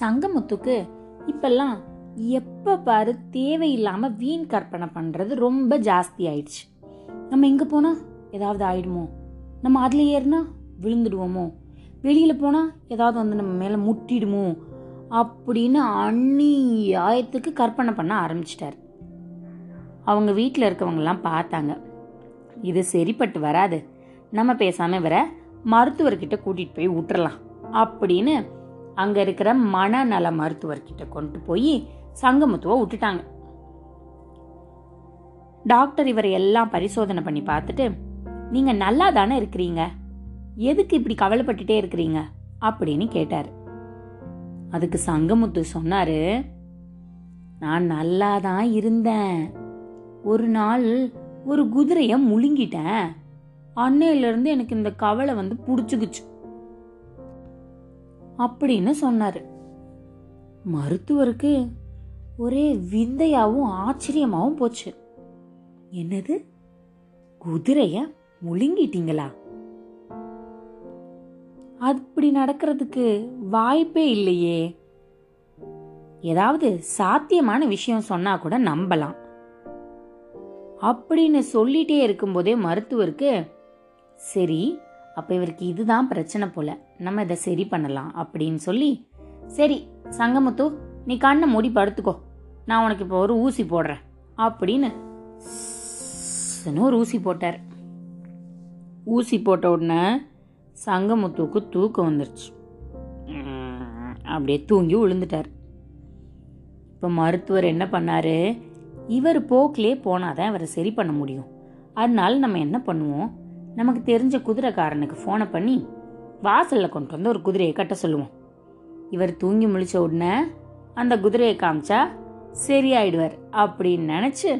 சங்கமுத்துக்கு இப்பெல்லாம் எப்ப பாரு தேவையில்லாம வீண் கற்பனை பண்றது ரொம்ப ஜாஸ்தி ஆயிடுச்சு. நம்ம எங்க போனா ஏதாவது ஆயிடுமோ? நம்ம அதுல ஏறினா விழுந்துடுவோமோ? வெளியில போனா ஏதாவது வந்து நம்ம மேல முட்டிடுமோ? அப்படின்னு அந்நியாயத்துக்கு கற்பனை பண்ண ஆரம்பிச்சிட்டாரு. அவங்க வீட்டில் இருக்கவங்கெல்லாம் பார்த்தாங்க. இது சரிப்பட்டு வராது. நம்ம பேசாம இவரை மருத்துவர்கிட்ட கூட்டிட்டு போய் விட்டுறலாம் அப்படின்னு அங்க இருக்கிற மனநல மருத்துவர்கிட்ட கொண்டு போய் சங்கமுத்துவ விட்டுட்டாங்க. டாக்டர் இவரை எல்லாம் பரிசோதனை பண்ணி பார்த்துட்டு நீங்க நல்லா தானே இருக்கிறீங்க? எதுக்கு இப்படி கவலைப்பட்டுட்டே இருக்கிறீங்க? அப்படின்னு கேட்டார். அதுக்கு சங்கமுத்து சொன்னாரு நான் நல்லா தான் இருந்தேன். ஒரு நாள் ஒரு குதிரையை முழுங்கிட்டேன். அன்னையிலிருந்து எனக்கு இந்த கவலை வந்து பிடிச்சிக்குச்சு. அப்படின்னு சொன்னாரு. மருத்துவருக்கு ஒரே விந்தையாவும் ஆச்சரியமாவும் போச்சு. என்னது? குதிரைய முழுங்கிட்டீங்களா? அப்படி நடக்கிறதுக்கு வாய்ப்பே இல்லையே. ஏதாவது சாத்தியமான விஷயம் சொன்னா கூட நம்பலாம். அப்படின்னு சொல்லிட்டே இருக்கும்போதே மருத்துவருக்கு சரி அப்போ இவருக்கு இதுதான் பிரச்சனை போல. நம்ம இதை சரி பண்ணலாம் அப்படின்னு சொல்லி சரி சங்கமுத்து நீ கண்ணை மூடி படுத்துக்கோ. நான் உனக்கு இப்போ ஒரு ஊசி போடுறேன். அப்படின்னு ஒரு ஊசி போட்டார். ஊசி போட்ட உடனே சங்கமுத்துவுக்கு தூக்கம் வந்துருச்சு. அப்படியே தூங்கி விழுந்துட்டார். இப்போ மருத்துவர் என்ன பண்ணார்? இவர் போக்கிலே போனாதான் இவரை சரி பண்ண முடியும். அதனால நம்ம என்ன பண்ணுவோம்? நமக்கு தெரிஞ்ச குதிரைக்காரனுக்கு ஃபோனை பண்ணி வாசல்ல கொண்டு வந்து ஒரு குதிரையை கட்ட சொல்லுவோம். இவர் தூங்கி முழிச்ச உடனே அந்த குதிரையை காமிச்சா சரியாயிடுவார் அப்படின்னு நினைச்சு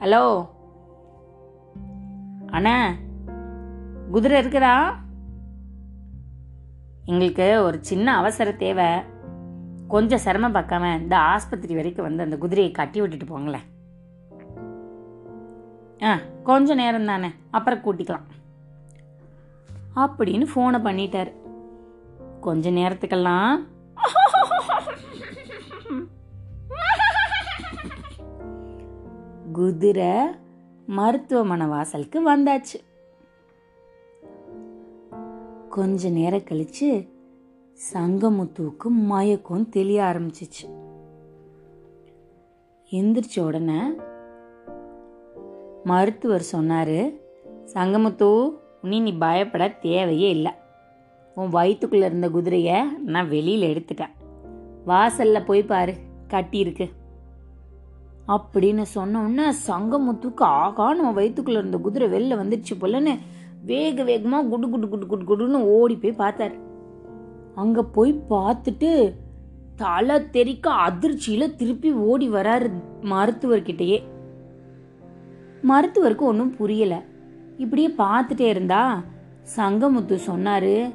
ஹலோ அண்ணா குதிரை இருக்குதா? எங்களுக்கு ஒரு சின்ன அவசர தேவை. கொஞ்சம் சிரமம் பார்க்காம இந்த ஆஸ்பத்திரி வரைக்கும் வந்து அந்த குதிரையை கட்டி விட்டுட்டு போங்களேன். ஆ கொஞ்ச நேரம் தானே அப்புறம் கூட்டிக்கலாம். அப்படின்னு ஃபோனை பண்ணிட்டார். கொஞ்ச நேரத்துக்கெல்லாம். குதிரை மருத்துவமனை வாசலுக்கு வந்தாச்சு. கொஞ்ச நேரம் கழிச்சு சங்கமுத்துவுக்கு மயக்கம் தெளிய ஆரம்பிச்சிச்சு. எந்திரிச்ச உடனே மருத்துவர் சொன்னார் சங்கமுத்து நீ நீ பயப்பட தேவையே இல்லை. உன் வயிற்றுக்குள்ளே இருந்த குதிரையை நான் வெளியில் எடுத்துட்டேன். வாசல்ல போய் பாரு கட்டியிருக்கு அப்படின்னு சொன்னோன்னே சங்கமுத்துக்கு ஆகா நம்ம வயிற்றுக்குள்ளே இருந்த குதிரை வெளில வந்துடுச்சு போலன்னு வேக வேகமாக குடு குடு குடு குடு குடுன்னு ஓடி போய் பார்த்தார். அங்கே போய் பார்த்துட்டு தலை தெறிக்க அதிர்ச்சியில் திருப்பி ஓடி வராரு மருத்துவர்கிட்டயே. மருத்துவருக்கு ஒன்றும் புரியலை. இப்படியே பார்த்துட்டே இருந்தா சங்கமுத்து சொன்னாரு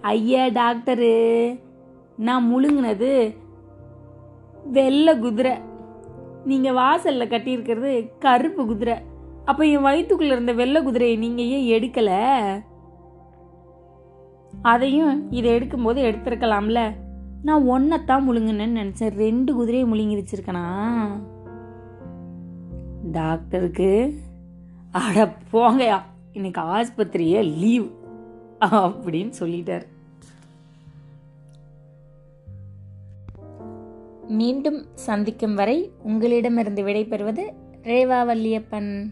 ஐயா டாக்டரு நான் முழுங்கினது வெள்ளை குதிரை. நீங்கள் வாசலில் கட்டியிருக்கிறது கருப்பு குதிரை. அப்ப என் வயிற்றுக்குள்ள இருந்த வெள்ளை குதிரையை நீங்க ஏன் எடுக்கல? அதையும் இதை எடுக்கும்போது எடுத்திருக்கலாம்ல. நான் ஒன்னத்தான் முழுங்கினேன்னு நினைச்சேன். ரெண்டு குதிரையை முழுங்கி வச்சிருக்கேனா? டாக்டருக்கு? அட போங்கயா இன்னைக்கு ஆஸ்பத்திரியே லீவ் அப்படின்னு சொல்லிட்டார். மீண்டும் சந்திக்கும் வரை உங்களிடமிருந்து விடைபெறுவது ரேவா வல்லியப்பன்.